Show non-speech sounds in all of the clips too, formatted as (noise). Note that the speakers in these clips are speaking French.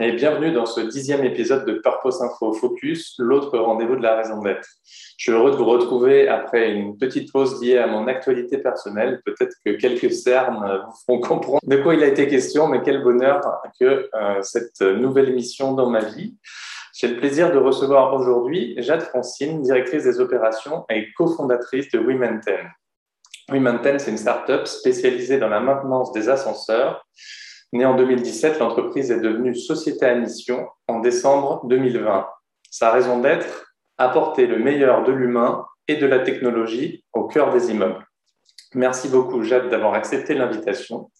Et bienvenue dans ce dixième épisode de Purpose Info Focus, l'autre rendez-vous de la raison d'être. Je suis heureux de vous retrouver après une petite pause liée à mon actualité personnelle. Peut-être que quelques cernes vous feront comprendre de quoi il a été question, mais quel bonheur que euh, cette nouvelle émission dans ma vie. J'ai le plaisir de recevoir aujourd'hui Jade Francine, directrice des opérations et cofondatrice de Women 10. Women 10, c'est une start-up spécialisée dans la maintenance des ascenseurs Née en 2017, l'entreprise est devenue société à mission en décembre 2020. Sa raison d'être, apporter le meilleur de l'humain et de la technologie au cœur des immeubles. Merci beaucoup, Jade, d'avoir accepté l'invitation.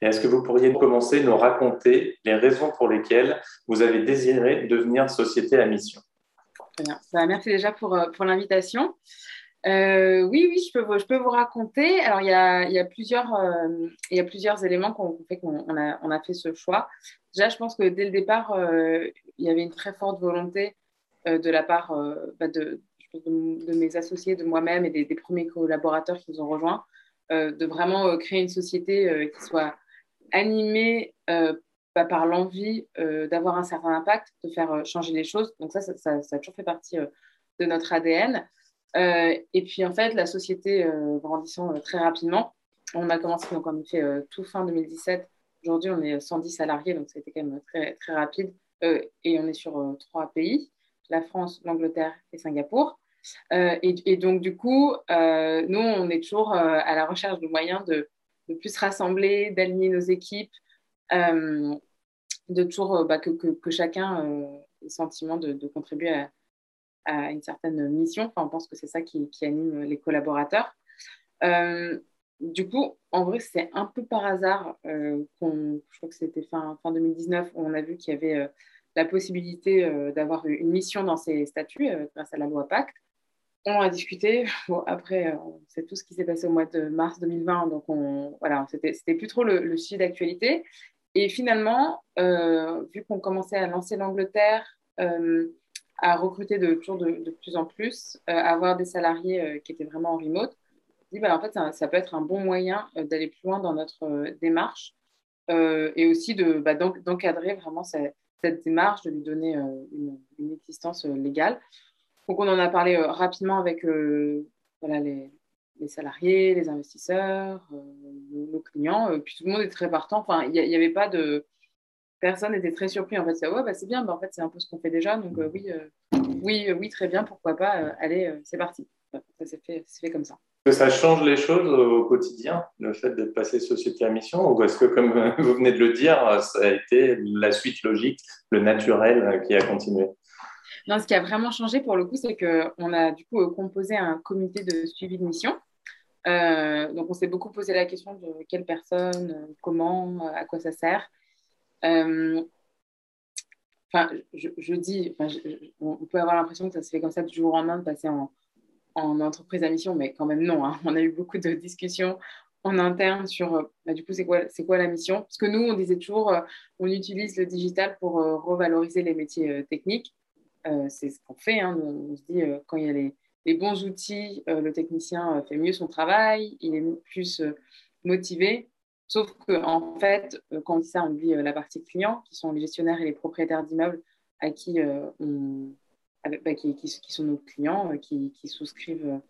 Et est-ce que vous pourriez commencer à nous raconter les raisons pour lesquelles vous avez désiré devenir société à mission? Bah, Merci déjà pour, euh, pour l'invitation. Euh, oui, oui, je peux, je peux vous raconter. Alors, il y a, plusieurs, euh, il y a plusieurs éléments qui ont fait qu'on a, on a, fait ce choix. Déjà, je pense que dès le départ, euh, il y avait une très forte volonté de la part bah, de, de, mes associés, de moi-même et des, premiers collaborateurs qui nous ont rejoints, de vraiment créer une société qui soit animée bah, par l'envie d'avoir un certain impact, de faire changer les choses. Donc ça, ça, ça a toujours fait partie de notre ADN. Euh, et puis en fait, la société euh, grandissant euh, très rapidement, on a commencé donc en effet tout fin 2017. Aujourd'hui, on est 110 salariés, donc ça a été quand même très, très rapide. et on est sur trois pays la France, l'Angleterre et Singapour. Et, donc, du coup, nous, on est toujours à la recherche de moyens de, plus rassembler, d'aligner nos équipes, de toujours bah, que, chacun ait le sentiment de contribuer à, à une certaine mission. Enfin, on pense que c'est ça qui, anime les collaborateurs. Euh, du coup, en vrai, c'est un peu par hasard euh, qu'on, je crois que c'était fin, fin 2019, où on a vu qu'il y avait euh, la possibilité d'avoir une mission dans ces statuts grâce à la loi Pacte. On a discuté. (laughs) Bon, après, on sait tout ce qui s'est passé au mois de mars 2020, donc on, voilà, c'était, c'était plus trop le sujet d'actualité. Et finalement, vu qu'on commençait à lancer l'Angleterre, à recruter de, toujours de, plus en plus, euh, avoir des salariés euh, qui étaient vraiment en remote. Dit, bah, en fait, ça, peut être un bon moyen euh, d'aller plus loin dans notre démarche et aussi de, bah, d'encadrer vraiment cette, démarche, de lui donner une, existence légale. Donc, on en a parlé rapidement avec voilà, les, les, salariés, les investisseurs, nos clients, puis tout le monde est très partant. Enfin, il n'y avait pas de personne était très surpris. En fait, c'est ouais, bah, c'est bien, bah, en fait, c'est un peu ce qu'on fait déjà. Donc, euh, oui, euh, oui, euh, oui, très bien, pourquoi pas. allez, c'est parti. Ça s'est fait, fait, comme ça. Que ça change les choses au quotidien, le fait de passer société à mission Ou est-ce que, comme (laughs) vous venez de le dire, ça a été la suite logique, le naturel qui a continué? Non, ce qui a vraiment changé pour le coup, c'est qu'on a du coup composé un comité de suivi de mission. donc, on s'est beaucoup posé la question de quelle personne, comment, à quoi ça sert. Euh, enfin, je, dis, on peut avoir l'impression que ça se fait comme ça du jour au lendemain de passer en, entreprise à mission, mais quand même non. Hein. (laughs) On a eu beaucoup de discussions en interne sur, bah, du coup, c'est quoi, la mission? Parce que nous, on disait toujours, euh, on utilise le digital pour euh, revaloriser les métiers techniques. c'est ce qu'on fait. Hein. On, se dit, quand il y a les bons outils, le technicien fait mieux son travail, il est plus motivé. Sauf qu'en en fait, euh, quand on dit ça, on oublie euh, la partie client, qui sont les gestionnaires et les propriétaires d'immeubles à qui, euh, bah, qui, qui, sont nos clients, qui, souscrivent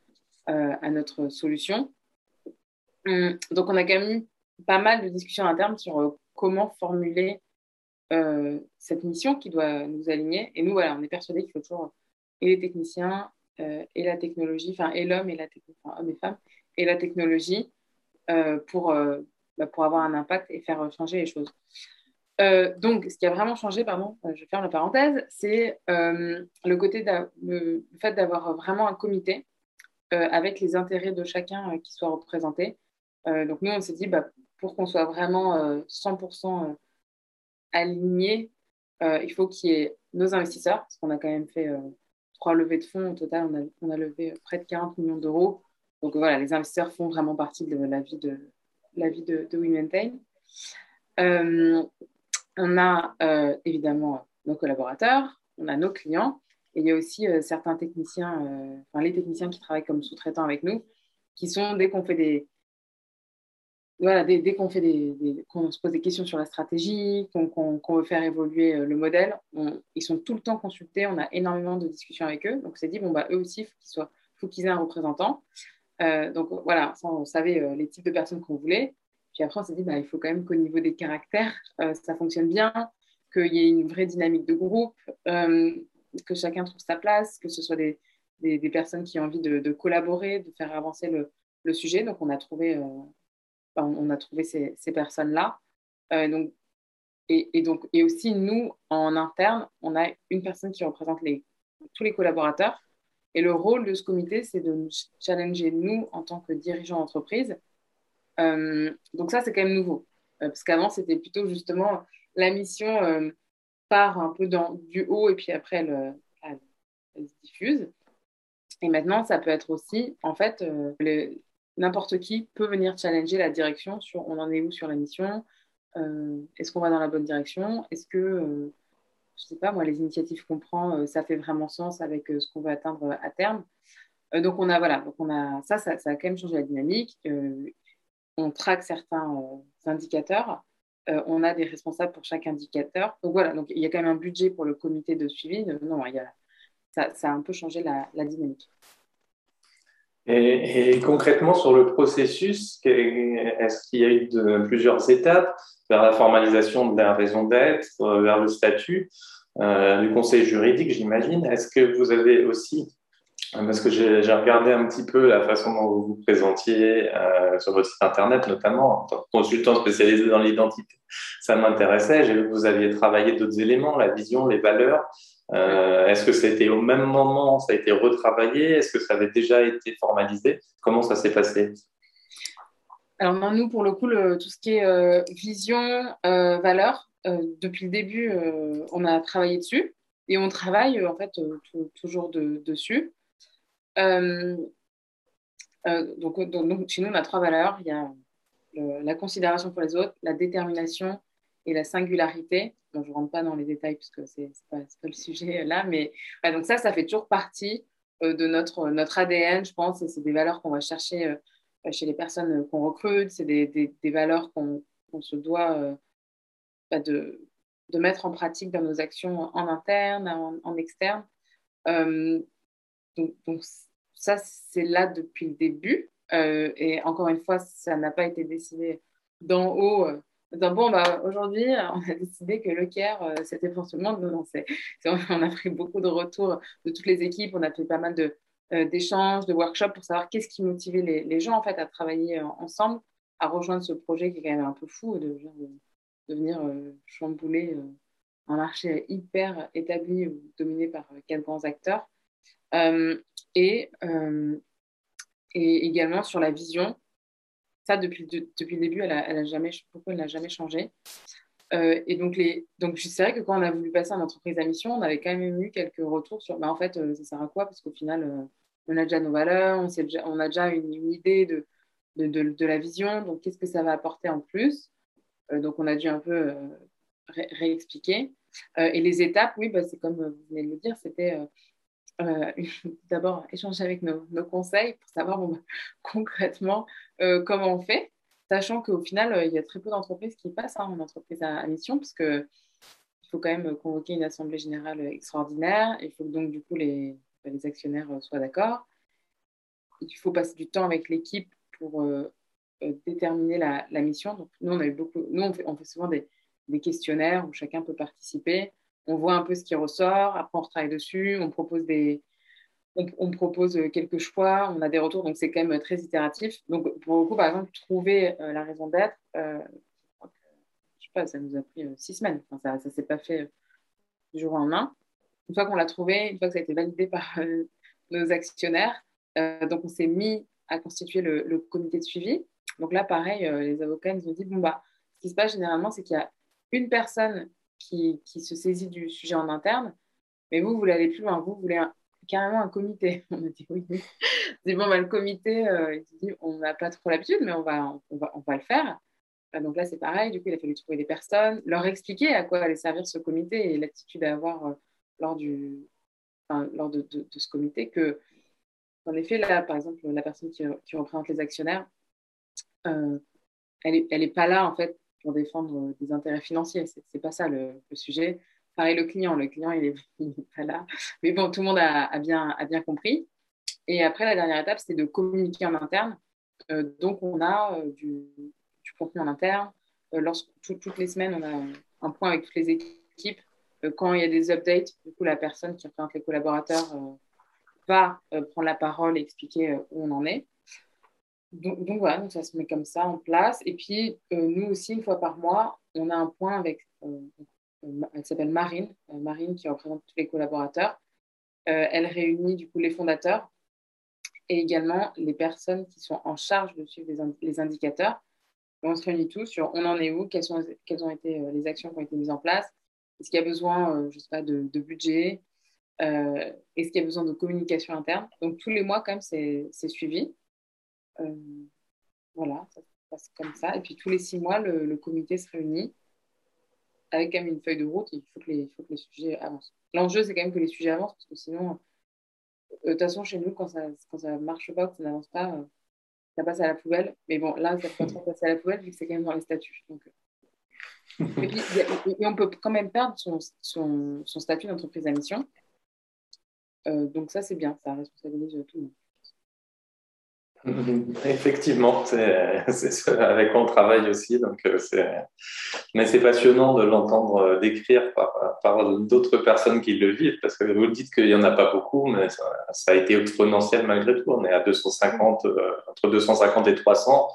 à notre solution. Hum, donc, on a quand même eu pas mal de discussions internes sur comment formuler cette mission qui doit nous aligner. Et nous, voilà, on est persuadés qu'il faut toujours et les techniciens et la technologie, enfin, et l'homme et la enfin, hommes et femmes, et la technologie pour pour avoir un impact et faire changer les choses. Euh, donc, ce qui a vraiment changé, pardon, euh, je ferme la parenthèse, c'est euh, le côté le fait d'avoir vraiment un comité avec les intérêts de chacun qui soient représentés. donc, nous, on s'est dit, bah, pour qu'on soit vraiment 100% aligné, il faut qu'il y ait nos investisseurs, parce qu'on a quand même fait trois levées de fonds. Au total, on a, on a levé près de 40 millions d'euros Donc voilà, les investisseurs font vraiment partie de la vie de, la vie de, de WeMaintain. on a évidemment nos collaborateurs, on a nos clients, et il y a aussi certains techniciens, enfin les techniciens qui travaillent comme sous-traitants avec nous, qui sont, dès qu'on fait des, voilà, dès, qu'on fait des, qu'on se pose des questions sur la stratégie, qu'on veut faire évoluer euh, le modèle, ils sont tout le temps consultés. On a énormément de discussions avec eux. Donc, on s'est dit, bon, bah, eux aussi, il faut qu'ils soient, faut qu'ils aient un représentant. Euh, donc, voilà, on savait euh, les types de personnes qu'on voulait. Puis après, on s'est dit, bah, il faut quand même qu'au niveau des caractères, ça fonctionne bien, qu'il y ait une vraie dynamique de groupe, que chacun trouve sa place, que ce soit des, des, personnes qui ont envie de, collaborer, de faire avancer le, sujet. Donc, on a trouvé on a trouvé ces, personnes-là. Euh, donc, et, donc, et aussi, nous, en interne, on a une personne qui représente les, tous les collaborateurs. Et le rôle de ce comité, c'est de nous challenger, nous, en tant que dirigeants d'entreprise. Euh, donc ça, c'est quand même nouveau. Euh, parce qu'avant, c'était plutôt justement la mission part un peu du haut et puis après, elle, elle, se diffuse. Et maintenant, ça peut être aussi, en fait, n'importe qui peut venir challenger la direction sur on en est où sur la mission, euh, est-ce qu'on va dans la bonne direction, est-ce que, euh, je sais pas, moi, les initiatives qu'on prend, euh, ça fait vraiment sens avec ce qu'on veut atteindre à terme. donc, on a, voilà, donc on a, ça, ça, a quand même changé la dynamique. on traque certains indicateurs. on a des responsables pour chaque indicateur. Donc voilà, donc il y a quand même un budget pour le comité de suivi. Non, il y a, ça, ça, a un peu changé la, dynamique. Et, concrètement, sur le processus, est-ce qu'il y a eu plusieurs étapes? Vers la formalisation de la raison d'être, euh, vers le statut euh, du conseil juridique, j'imagine Est-ce que vous avez aussi, parce que j'ai regardé un petit peu la façon dont vous vous présentiez euh, sur votre site internet, notamment en tant que consultant spécialisé dans l'identité, ça m'intéressait. J'ai vu que vous aviez travaillé d'autres éléments, la vision, les valeurs. Est-ce que c'était au même moment, ça a été retravaillé? Est-ce que ça avait déjà été formalisé? Comment ça s'est passé? Alors nous, pour le coup, tout ce qui est euh, vision, euh, valeur, depuis le début, on a travaillé dessus et on travaille en fait toujours dessus. Donc, chez nous, on a trois valeurs. Il y a la considération pour les autres, la détermination et la singularité je ne rentre pas dans les détails puisque ce n'est pas, le sujet là, mais donc ça, ça fait toujours partie euh, de notre, notre ADN, je pense, et c'est des valeurs qu'on va chercher euh, chez les personnes qu'on recrute, c'est des, valeurs qu'on se doit euh, bah, de, de, mettre en pratique dans nos actions en interne, en, externe. donc, donc, ça, c'est là depuis le début. et encore une fois, ça n'a pas été décidé d'en haut bon, bah, aujourd'hui, on a décidé que le CARE, euh, c'était pour tout le monde. (laughs) on a pris beaucoup de retours de toutes les équipes. On a fait pas mal de, euh, d'échanges, de workshops pour savoir qu'est-ce qui motivait les, gens en fait, à travailler euh, ensemble, à rejoindre ce projet qui est quand même un peu fou de, de, venir chambouler un marché hyper établi ou dominé par quatre grands acteurs. et, également sur la vision ça, depuis, depuis le début, elle a, elle a jamais, pourquoi elle n'a jamais changé? Euh, et donc, les, donc c'est vrai que quand on a voulu passer en entreprise à mission, on avait quand même eu quelques retours sur, bah, en fait, euh, ça sert à quoi? Parce qu'au final, euh, on a déjà nos valeurs, on, a déjà une, idée de, de, de, la vision, donc qu'est-ce que ça va apporter en plus? Donc, on a dû un peu réexpliquer. et les étapes, oui, bah, c'est comme vous venez de le dire, c'était (laughs) d'abord échanger avec nos, conseils pour savoir bah, (laughs) concrètement comment on fait, sachant qu'au final, euh, il y a très peu d'entreprises qui passent hein, en entreprise à, mission, parce que il faut quand même convoquer une assemblée générale extraordinaire, il faut que donc du coup les, bah, actionnaires soient d'accord, il faut passer du temps avec l'équipe pour déterminer la, mission. Donc nous, on a beaucoup, nous on fait souvent des, des questionnaires où chacun peut participer. On voit un peu ce qui ressort, après on retravaille dessus, on propose des, on, propose quelques choix, on a des retours, donc c'est quand même très itératif. Donc pour le coup, par exemple, trouver euh, la raison d'être, euh, je sais pas, ça nous a pris euh, six semaines. ça ne s'est pas fait du jour au lendemain. Une fois qu'on l'a trouvé, une fois que ça a été validé par nos actionnaires, donc on s'est mis à constituer le, comité de suivi. Donc là, pareil, les avocats nous ont dit bon bah, ce qui se passe généralement, c'est qu'il y a une personne qui, se saisit du sujet en interne. Mais vous, vous voulez aller plus loin. Vous voulez carrément un comité. (laughs) On a dit oui. C'est bon, bah, le comité, euh, dit on n'a pas trop l'habitude, mais on va, on va, on va le faire. Donc là, c'est pareil. Du coup, il a fallu trouver des personnes, leur expliquer à quoi allait servir ce comité et l'attitude à avoir euh, lors, du, lors de, ce comité. Que, en effet, là, par exemple, la personne qui, qui représente les actionnaires, euh, elle n'est elle est pas là, en fait, pour défendre des intérêts financiers. C'est n'est pas ça le, sujet. Pareil, le client. Le client, il n'est (laughs) pas là. Mais bon, tout le monde a, bien, a bien compris. Et après, la dernière étape, c'est de communiquer en interne. Euh, donc, on a du contenu en interne. Euh, lorsque, toutes les semaines, on a un point avec toutes les équipes. Euh, quand il y a des updates, du coup, la personne qui représente les collaborateurs euh, va prendre la parole et expliquer où on en est. Donc, donc, voilà, donc ça se met comme ça en place. Et puis, nous aussi, une fois par mois, on a un point avec, elle s'appelle Marine, Marine qui représente tous les collaborateurs. elle réunit du coup les fondateurs et également les personnes qui sont en charge de suivre les indicateurs on se réunit tous sur on en est où, quelles, sont, ont été euh, les actions qui ont été mises en place, est-ce qu'il y a besoin, euh, je sais pas, de, budget, euh, est-ce qu'il y a besoin de communication interne. Donc tous les mois, quand même, c'est suivi. voilà, ça se passe comme ça. Et puis tous les six mois, le, comité se réunit avec quand même une feuille de route. Il faut que les, faut que les sujets avancent. L'enjeu, c'est quand même que les sujets avancent parce que sinon, de toute façon, chez nous, quand ça ne marche pas, que ça n'avance pas, ça passe à la poubelle. Mais bon, là, ça peut pas passer à la poubelle vu que c'est quand même dans les statuts. Donc... Euh. (laughs) et, puis, et, on peut quand même perdre son, son, son statut d'entreprise à mission. Euh, donc ça, c'est bien, ça responsabilise tout le monde. (laughs) Effectivement, c'est avec quoi on travaille aussi. Donc euh, mais c'est passionnant de l'entendre euh, décrire par, par d'autres personnes qui le vivent, parce que vous dites qu'il n'y en a pas beaucoup, mais ça, a été exponentiel malgré tout. On est à 250, euh, entre 250 et 300.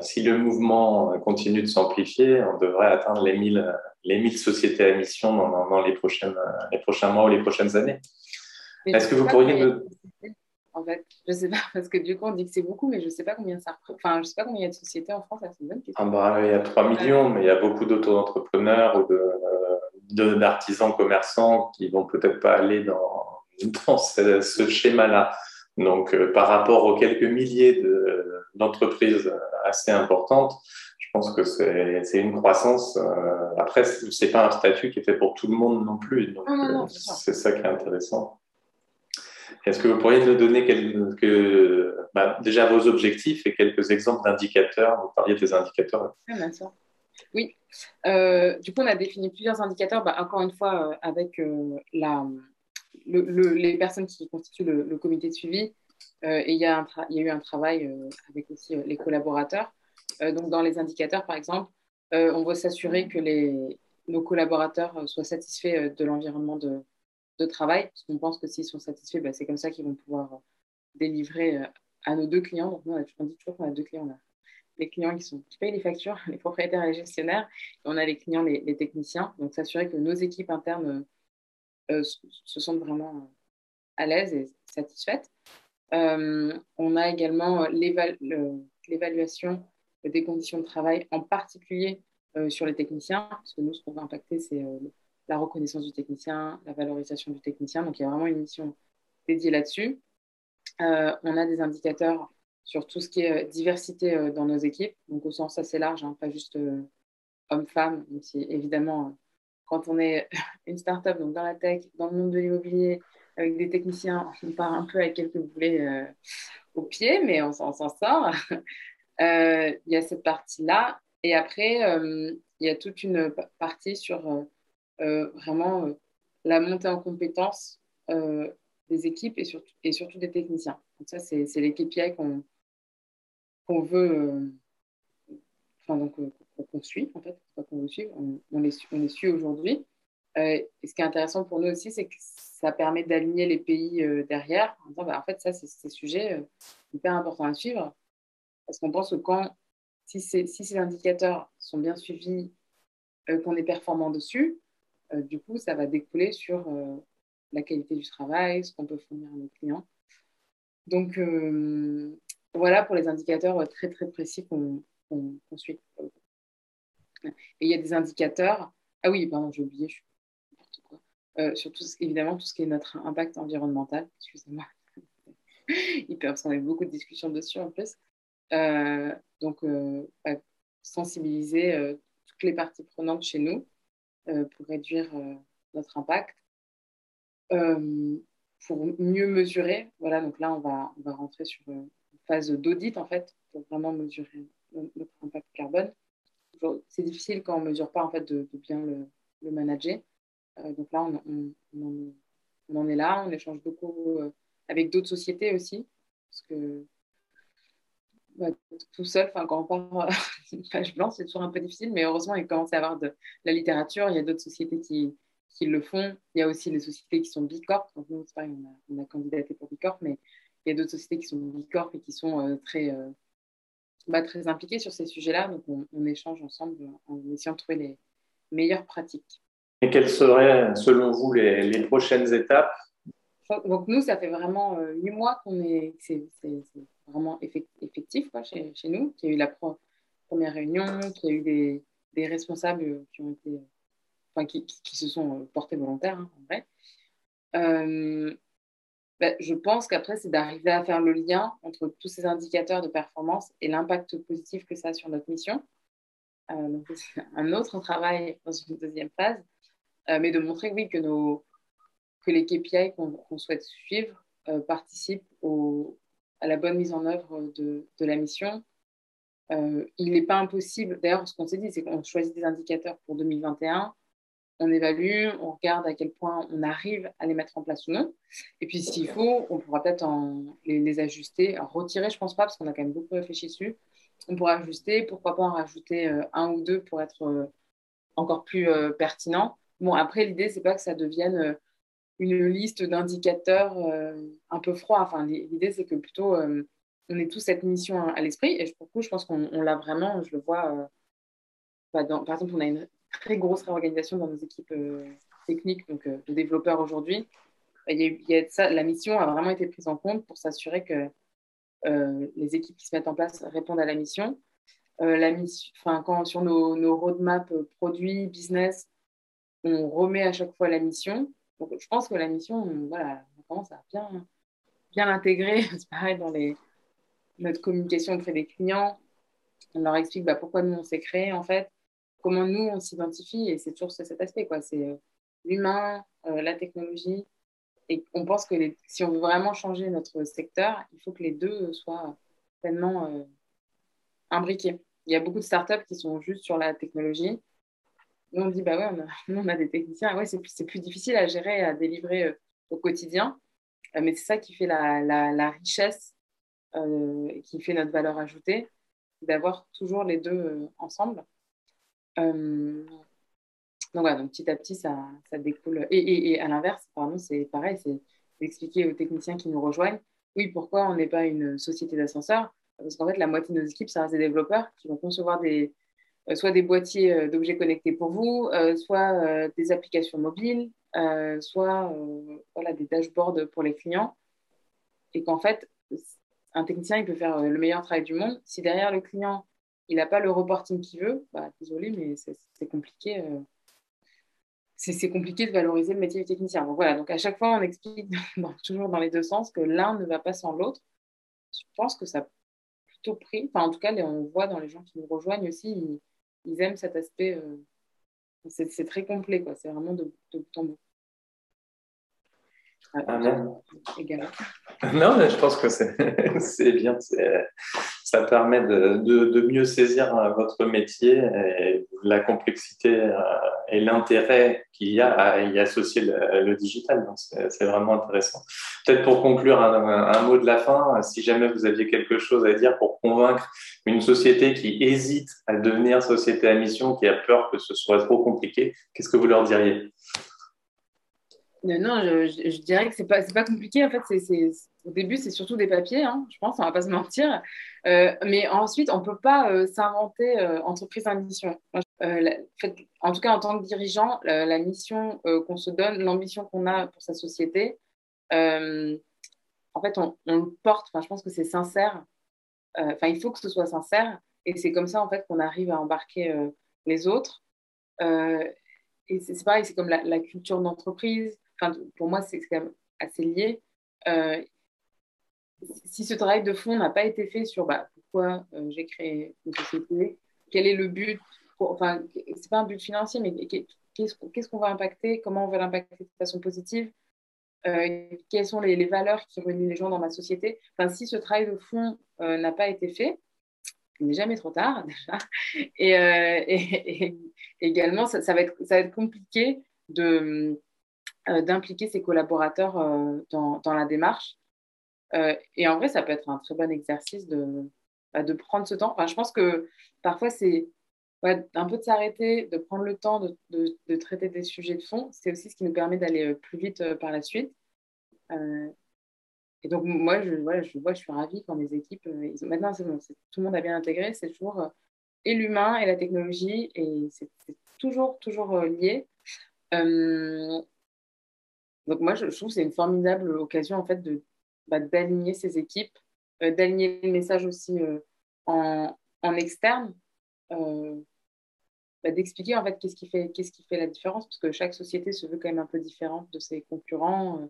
si le mouvement continue de s'amplifier, on devrait atteindre les 1000, les 1000 sociétés à mission dans, dans les, prochaines, les prochains mois ou les prochaines années. Est-ce que vous pourriez me en fait. Je sais pas, (laughs) parce que du coup, on dit que c'est beaucoup, mais je sais pas combien ça Enfin, je sais pas combien il y a de sociétés en France, c'est une bonne question. Ah bah, il y a 3 millions, mais il y a beaucoup d'auto-entrepreneurs ou d'artisans commerçants qui vont peut-être pas aller dans, (laughs) dans ce, schéma-là. Donc, euh, par rapport aux quelques milliers d'entreprises assez importantes, je pense que c'est une croissance. Euh, après, ce n'est pas un statut qui est fait pour tout le monde non plus. Donc, euh, c'est ça qui est intéressant. Est-ce que vous pourriez nous donner bah, déjà vos objectifs et quelques exemples d'indicateurs? Vous parliez des indicateurs. Oui, euh, du coup, on a défini plusieurs indicateurs, bah, encore une fois, euh, avec euh, les personnes qui constituent le, comité de suivi. il y, a eu un travail avec aussi les collaborateurs. donc, dans les indicateurs, par exemple, on veut s'assurer que nos collaborateurs soient satisfaits de l'environnement de, de travail, parce qu'on pense que s'ils sont satisfaits, bah, c'est comme ça qu'ils vont pouvoir délivrer euh, à nos deux clients. Donc, nous, on, dit toujours qu'on a deux clients. On a les clients qui, sont, qui payent les factures, (laughs) les propriétaires et les gestionnaires, et on a les clients, les, techniciens. Donc, s'assurer que nos équipes internes euh, se sentent vraiment à l'aise et satisfaites. Euh, on a également l'évaluation des conditions de travail, en particulier sur les techniciens, parce que nous, ce qu'on va impacter, c'est la reconnaissance du technicien, la valorisation du technicien. Donc, il y a vraiment une mission dédiée là-dessus. Euh, on a des indicateurs sur tout ce qui est euh, diversité euh, dans nos équipes, donc au sens assez large, hein, pas juste hommes-femmes, même si évidemment, quand on est (laughs) une start-up, donc dans la tech, dans le monde de l'immobilier, avec des techniciens, on part un peu avec quelques boulets au pied, mais on, s'en sort. (laughs) Il y a cette partie-là. Et après, il y a toute une partie sur vraiment euh, la montée en compétences euh, des équipes et surtout, et surtout des techniciens. Donc ça, c'est les KPI qu'on qu'on veut, enfin, donc, qu'on suit, en fait, qu'on veut suivre, on, les, on les suit aujourd'hui. et ce qui est intéressant pour nous aussi, c'est que ça permet d'aligner les pays derrière en disant, bah, en fait, ça, c'est ces sujets hyper importants à suivre. Parce qu'on pense que quand, si, si ces indicateurs sont bien suivis, qu'on est performant dessus, euh, du coup, ça va découler sur euh, la qualité du travail, ce qu'on peut fournir à nos clients. Donc, euh, voilà pour les indicateurs très, très précis qu'on suit. Et il y a des indicateurs. Ah oui, pardon, j'ai oublié, je quoi. surtout évidemment tout ce qui est notre impact environnemental. Excusez-moi. (laughs) On a eu beaucoup de discussions dessus en plus. donc, bah, sensibiliser toutes les parties prenantes chez nous pour réduire notre impact. pour mieux mesurer, voilà, donc là, on va, on va rentrer sur une phase d'audit en fait, pour vraiment mesurer notre impact carbone. C'est difficile quand on ne mesure pas en fait, de, bien le, manager. Euh, donc là, on, on, en est là. On échange beaucoup euh, avec d'autres sociétés aussi. Parce que bah, tout seul, quand on part (laughs) une page blanche, c'est toujours un peu difficile. Mais heureusement, il commence à y avoir de, la littérature. Il y a d'autres sociétés qui, qui, le font. Il y a aussi les sociétés qui sont Bicorp. Donc nous, pareil, on a, on a candidaté pour Bicorp. Mais il y a d'autres sociétés qui sont Bicorp et qui sont euh, très bah, très impliqués sur ces sujets-là. Donc, on, échange ensemble en essayant de trouver les meilleures pratiques. Et quelles seraient, selon vous, les, prochaines étapes? Donc, nous, ça fait vraiment euh, huit mois qu'on est, vraiment effectif chez, nous, qu'il y a eu la première réunion, qu'il y a eu des, responsables qui ont été, enfin, qui, qui, se sont euh, portés volontaires, hein, en vrai. Euh, ben, je pense qu'après, c'est d'arriver à faire le lien entre tous ces indicateurs de performance et l'impact positif que ça a sur notre mission. Euh, donc, c'est un autre travail dans une deuxième phase, mais de montrer oui, que, nos, que les KPI qu'on souhaite suivre participent au, à la bonne mise en œuvre de, la mission. il n'est pas impossible, d'ailleurs, ce qu'on s'est dit, c'est qu'on choisit des indicateurs pour 2021 on évalue, on regarde à quel point on arrive à les mettre en place ou non. Et puis, s'il faut, on pourra peut-être les, ajuster, en retirer, je pense pas, parce qu'on a quand même beaucoup réfléchi dessus. On pourra ajuster, pourquoi pas en rajouter euh, un ou deux pour être euh, encore plus euh, pertinent. Bon, après, l'idée, c'est pas que ça devienne une liste d'indicateurs un peu froid. Enfin, l'idée, c'est que plutôt, on ait tous cette mission à, l'esprit. Et pour le coup, je pense qu'on l'a vraiment, je le vois. Bah, par exemple, on a une très grosse réorganisation dans nos équipes euh, techniques, donc euh, de développeurs aujourd'hui. Y a, la mission a vraiment été prise en compte pour s'assurer que euh, les équipes qui se mettent en place répondent à la mission. la mission quand, sur nos roadmaps produits, business, on remet à chaque fois la mission. Donc, je pense que la mission, voilà, on commence à bien, bien l'intégrer. (laughs) C'est pareil dans les, notre communication auprès des clients. On leur explique bah, pourquoi nous on s'est créé en fait comment nous, on s'identifie. Et c'est toujours cet aspect, quoi. C'est euh, l'humain, euh, la technologie. Et on pense que si on veut vraiment changer notre secteur, il faut que les deux soient pleinement euh, imbriqués. Il y a beaucoup de startups qui sont juste sur la technologie. Nous, on dit, bah ouais, on a, (laughs) des techniciens. Ouais, c'est plus, plus, difficile à gérer, à délivrer au quotidien. mais c'est ça qui fait la, la, la richesse, qui fait notre valeur ajoutée, d'avoir toujours les deux ensemble. Euh, donc voilà, donc petit à petit, ça, ça découle. Et, et, à l'inverse, c'est pareil, c'est d'expliquer aux techniciens qui nous rejoignent, oui, pourquoi on n'est pas une société d'ascenseurs? Parce qu'en fait, la moitié de nos équipes, ça reste des développeurs qui vont concevoir des, euh, soit des boîtiers euh, d'objets connectés pour vous, soit des applications mobiles, soit voilà, des dashboards pour les clients. Et qu'en fait, un technicien, il peut faire le meilleur travail du monde. Si derrière le client, il n'a pas le reporting qu'il veut, bah, désolé, mais c'est compliqué. Euh, c'est compliqué de valoriser le métier du technicien. Donc voilà, donc à chaque fois, on explique (laughs) toujours dans les deux sens que l'un ne va pas sans l'autre. Je pense que ça a plutôt pris. Enfin, en tout cas, on voit dans les gens qui nous rejoignent aussi, aiment cet aspect. Euh, c'est très complet, quoi. C'est vraiment de, de bout en bout. Ah, non. (laughs) non, mais je pense que c'est (laughs) bien. Ça permet de, mieux saisir euh, votre métier et la complexité euh, et l'intérêt qu'il y a à y associer le, digital. C'est vraiment intéressant. Peut-être pour conclure un, mot de la fin, si jamais vous aviez quelque chose à dire pour convaincre une société qui hésite à devenir société à mission, qui a peur que ce soit trop compliqué, qu'est-ce que vous leur diriez? Non, je, dirais que c'est pas, pas compliqué. En fait, c'est, au début, c'est surtout des papiers, hein, je pense, on va pas se mentir. Euh, mais ensuite, on peut pas euh, s'inventer euh, entreprise à mission. en tout cas, en tant que dirigeant, la, mission qu'on se donne, l'ambition qu'on a pour sa société, en fait, on, le porte. Je pense que c'est sincère. Enfin, il faut que ce soit sincère. Et c'est comme ça, en fait, qu'on arrive à embarquer les autres et c'est pareil, c'est comme la, culture d'entreprise. Pour moi, c'est quand même assez lié. Si ce travail de fond n'a pas été fait sur bah, pourquoi euh, j'ai créé une société, quel est le but, enfin, c'est pas un but financier, mais qu'est-ce qu'on va impacter, comment on va l'impacter de façon positive, euh, quelles sont les, valeurs qui relient les gens dans ma société. Enfin, si ce travail de fond n'a pas été fait, il n'est jamais trop tard (laughs) déjà. Et, également, ça, va être, ça va être compliqué d'impliquer ses collaborateurs dans, dans, la démarche. Euh, et en vrai, ça peut être un très bon exercice de, bah, de prendre ce temps. Enfin, je pense que parfois, c'est un peu de s'arrêter, de prendre le temps de, de, traiter des sujets de fond. C'est aussi ce qui nous permet d'aller euh, plus vite euh, par la suite. et donc, moi, je, voilà, je vois, je suis ravie quand les équipes. Maintenant, tout le monde a bien intégré. C'est toujours et l'humain et la technologie. Et c'est toujours, toujours lié. donc, moi, je trouve que c'est une formidable occasion, en fait, de bah, d'aligner ces équipes, euh, d'aligner le message aussi euh, en, externe, euh, bah, d'expliquer en fait qu'est-ce qui, fait, qu'est-ce qui fait la différence, parce que chaque société se veut quand même un peu différente de ses concurrents,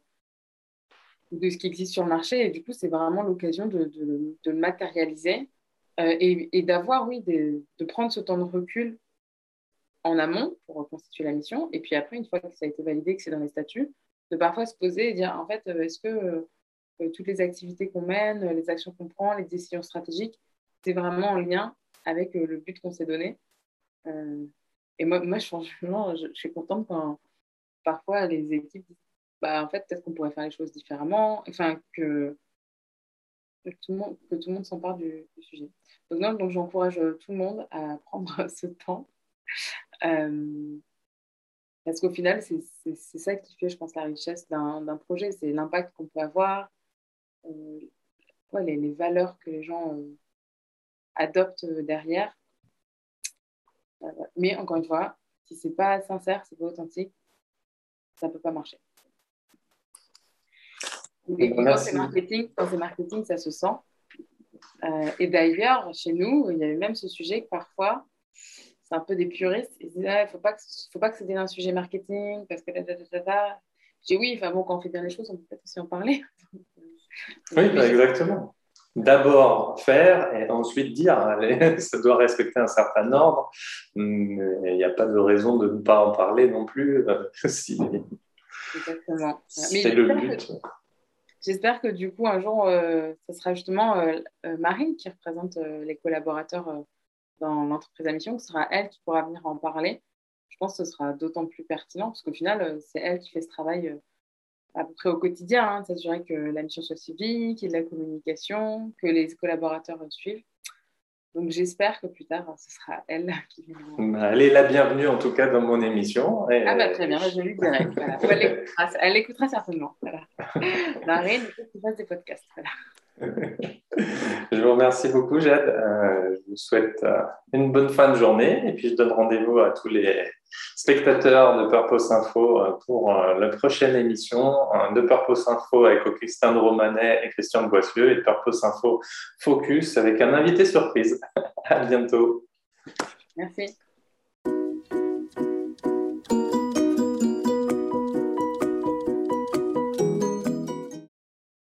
de ce qui existe sur le marché, et du coup, c'est vraiment l'occasion de, de, le matérialiser et, d'avoir, oui, de, prendre ce temps de recul en amont pour reconstituer la mission. Et puis après, une fois que ça a été validé, que c'est dans les statuts, de parfois se poser et dire en fait, est-ce que toutes les activités qu'on mène, les actions qu'on prend, les décisions stratégiques, c'est vraiment en lien avec euh, le but qu'on s'est donné. Euh, et moi, moi je, suis contente quand parfois les équipes bah, en fait, peut-être qu'on pourrait faire les choses différemment, enfin, que, tout, le monde, s'empare du, du, sujet. Donc, donc j'encourage tout le monde à (laughs) prendre ce temps. parce qu'au final, c'est ça qui fait, je pense, la richesse d'un projet, c'est l'impact qu'on peut avoir, euh, les, les, valeurs que les gens euh, adoptent euh, derrière. mais encore une fois, si c'est pas sincère, c'est pas authentique, ça peut pas marcher. Et quand c'est marketing, marketing, ça se sent. et d'ailleurs, chez nous, il y avait même ce sujet que parfois, c'est un peu des puristes. Ils disent, ah, il ne faut pas que, faut pas que un sujet marketing parce que. Je dis oui, enfin bon, quand on fait bien les choses, on peut peut-être aussi en parler. Oui, bah, exactement. D'abord faire et ensuite dire. (laughs) ça doit respecter un certain ordre. Il n'y a pas de raison de ne pas en parler non plus. Euh, (laughs) exactement. C'est le but. J'espère que du coup, un jour, euh, ce sera justement euh, Marine qui représente les collaborateurs dans l'entreprise à mission, ce sera elle qui pourra venir en parler. Je pense que ce sera d'autant plus pertinent parce qu'au final, c'est elle qui fait ce travail à peu près au quotidien, hein, s'assurer que la mission soit suivie, qu'il y ait de la communication, que les collaborateurs suivent. Donc j'espère que plus tard, ce sera elle (laughs) qui viendra. Elle est la bienvenue en tout cas dans mon émission. Ah bah très bien, je lui dirai. Elle, écoutera, certainement. Voilà. (laughs) Marine, il faut que tu fasses des podcasts? Voilà. (laughs) je vous remercie beaucoup, Jade. Euh, je vous souhaite euh, une bonne fin de journée et puis je donne rendez-vous à tous les spectateurs de Purpose Info euh, pour la prochaine émission de Purpose Info avec Augustin de Romanet et Christian de Boissieu et Purpose Info Focus avec un invité surprise. (laughs) à bientôt. Merci.